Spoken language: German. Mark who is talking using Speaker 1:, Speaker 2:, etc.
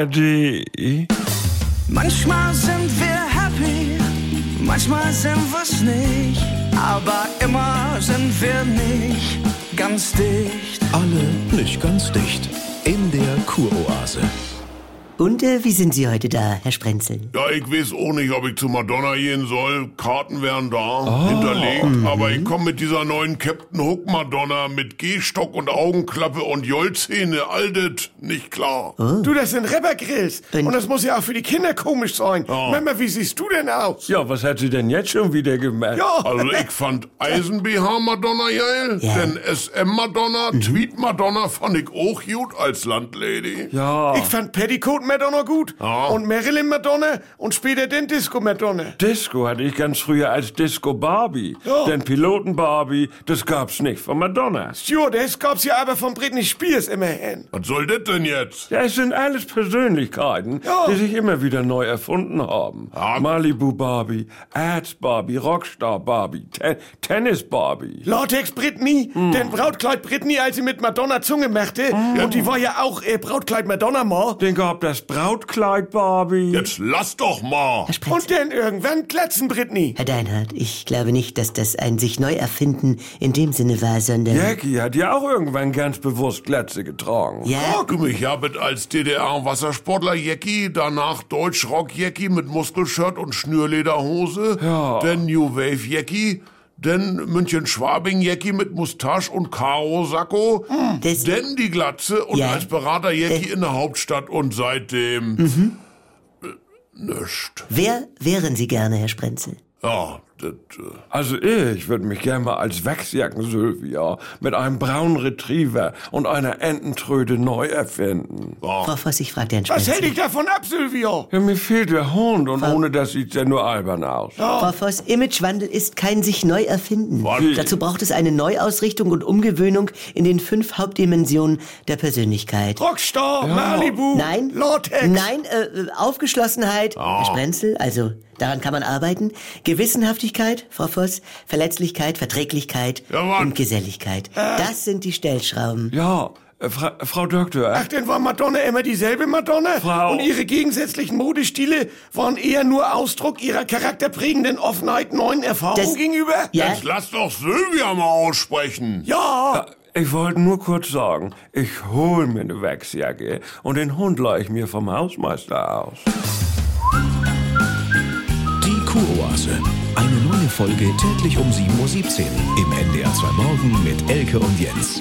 Speaker 1: ARD.
Speaker 2: Manchmal sind wir happy, manchmal sind wir's nicht, aber immer sind wir nicht ganz dicht.
Speaker 3: Alle nicht ganz dicht. In der Kuroase.
Speaker 4: Und äh, wie sind Sie heute da, Herr Sprenzel?
Speaker 5: Ja, ich weiß auch nicht, ob ich zu Madonna gehen soll. Karten wären da, hinterlegt. Aber ich komme mit dieser neuen Captain Hook Madonna mit Gehstock und Augenklappe und Jollzähne, all das nicht klar.
Speaker 6: Du, das sind Rappergrills.
Speaker 4: Und-
Speaker 6: Und das muss ja auch für die Kinder komisch sein. Mama, wie siehst du denn aus?
Speaker 1: Ja, was hat sie denn jetzt schon wieder gemacht?
Speaker 6: Ja.
Speaker 5: Also ich fand Eisen-BH Madonna geil,
Speaker 4: Ja.
Speaker 5: denn SM-Madonna, Tweet-Madonna fand ich auch gut als Landlady.
Speaker 1: Ja.
Speaker 6: Ich fand Petticoat Madonna gut.
Speaker 5: Ja.
Speaker 6: Und Marilyn Madonna und später den Disco Madonna.
Speaker 1: Disco hatte ich ganz früher als Disco Barbie.
Speaker 6: Ja.
Speaker 1: Denn Piloten Barbie, das gab's nicht von Madonna.
Speaker 6: Stewardess gab's ja aber von Britney Spears immerhin.
Speaker 5: Was soll das denn jetzt?
Speaker 1: Ja, es sind alles Persönlichkeiten,
Speaker 6: Ja.
Speaker 1: die sich immer wieder neu erfunden haben. Malibu Barbie, Ads Barbie, Rockstar Barbie, Ten Tennis Barbie.
Speaker 6: Latex Britney, denn Brautkleid Britney, als sie mit Madonna Zunge machte. Und die war ja auch äh, Brautkleid Madonna mal.
Speaker 1: Den gab das Brautkleid Barbie.
Speaker 5: Jetzt lass doch mal.
Speaker 4: Herr?
Speaker 6: Und dann irgendwann Glatzen Britney.
Speaker 4: Herr Deinhardt, ich glaube nicht, dass das ein sich neu erfinden in dem Sinne war, sondern...
Speaker 1: Jackie hat ja auch irgendwann ganz bewusst Glatze getragen.
Speaker 4: Ja,
Speaker 5: Frage mich, mit als DDR-Wassersportler Jackie, danach Deutschrock-Jackie mit Muskelshirt und Schnürlederhose,
Speaker 1: Ja.
Speaker 5: dann New Wave Jackie, dann München-Schwabing Jackie mit Mustache und Karo-Sakko,
Speaker 4: das...
Speaker 5: dann die Glatze und
Speaker 4: Ja.
Speaker 5: als Berater Jackie in der Hauptstadt und seitdem äh, nischt.
Speaker 4: Wer wären Sie gerne, Herr Sprenzel?
Speaker 5: Ja, das, äh,
Speaker 1: Also ich würde mich gerne mal als Wachsjacken-Sylvia mit einem braunen Retriever und einer Ententröte neu erfinden.
Speaker 4: Frau Voss, ich frage Herrn
Speaker 6: Was hält dich davon ab, Sylvia?
Speaker 1: Ja, mir fehlt der Hund und ohne das sieht's ja nur albern aus.
Speaker 4: Frau Voss, Imagewandel ist kein sich neu erfinden.
Speaker 5: Was?
Speaker 4: Dazu braucht es eine Neuausrichtung und Umgewöhnung in den fünf Hauptdimensionen der Persönlichkeit.
Speaker 6: Rockstar, Malibu,
Speaker 4: Nein,
Speaker 6: Latex.
Speaker 4: nein, äh, Aufgeschlossenheit, Herr Sprenzel, also daran kann man arbeiten. Gewissenhaftigkeit, Frau Voss, Verletzlichkeit, Verträglichkeit
Speaker 5: Ja,
Speaker 4: und Geselligkeit. Das sind die Stellschrauben.
Speaker 1: Ja, äh, Fra Frau Doktor.
Speaker 6: Ach, denn war Madonna immer dieselbe Madonna?
Speaker 1: Frau-
Speaker 6: Und ihre gegensätzlichen Modestile waren eher nur Ausdruck ihrer charakterprägenden Offenheit neuen Erfahrungen
Speaker 4: Das-
Speaker 6: gegenüber?
Speaker 4: Ja,
Speaker 5: jetzt lass doch Sylvia mal aussprechen.
Speaker 6: Ja.
Speaker 1: Ich wollte nur kurz sagen, ich hol mir eine Wachsjacke und den Hund leih ich mir vom Hausmeister aus.
Speaker 3: Folge täglich um 7.17 Uhr im NDR 2 Morgen mit Elke und Jens.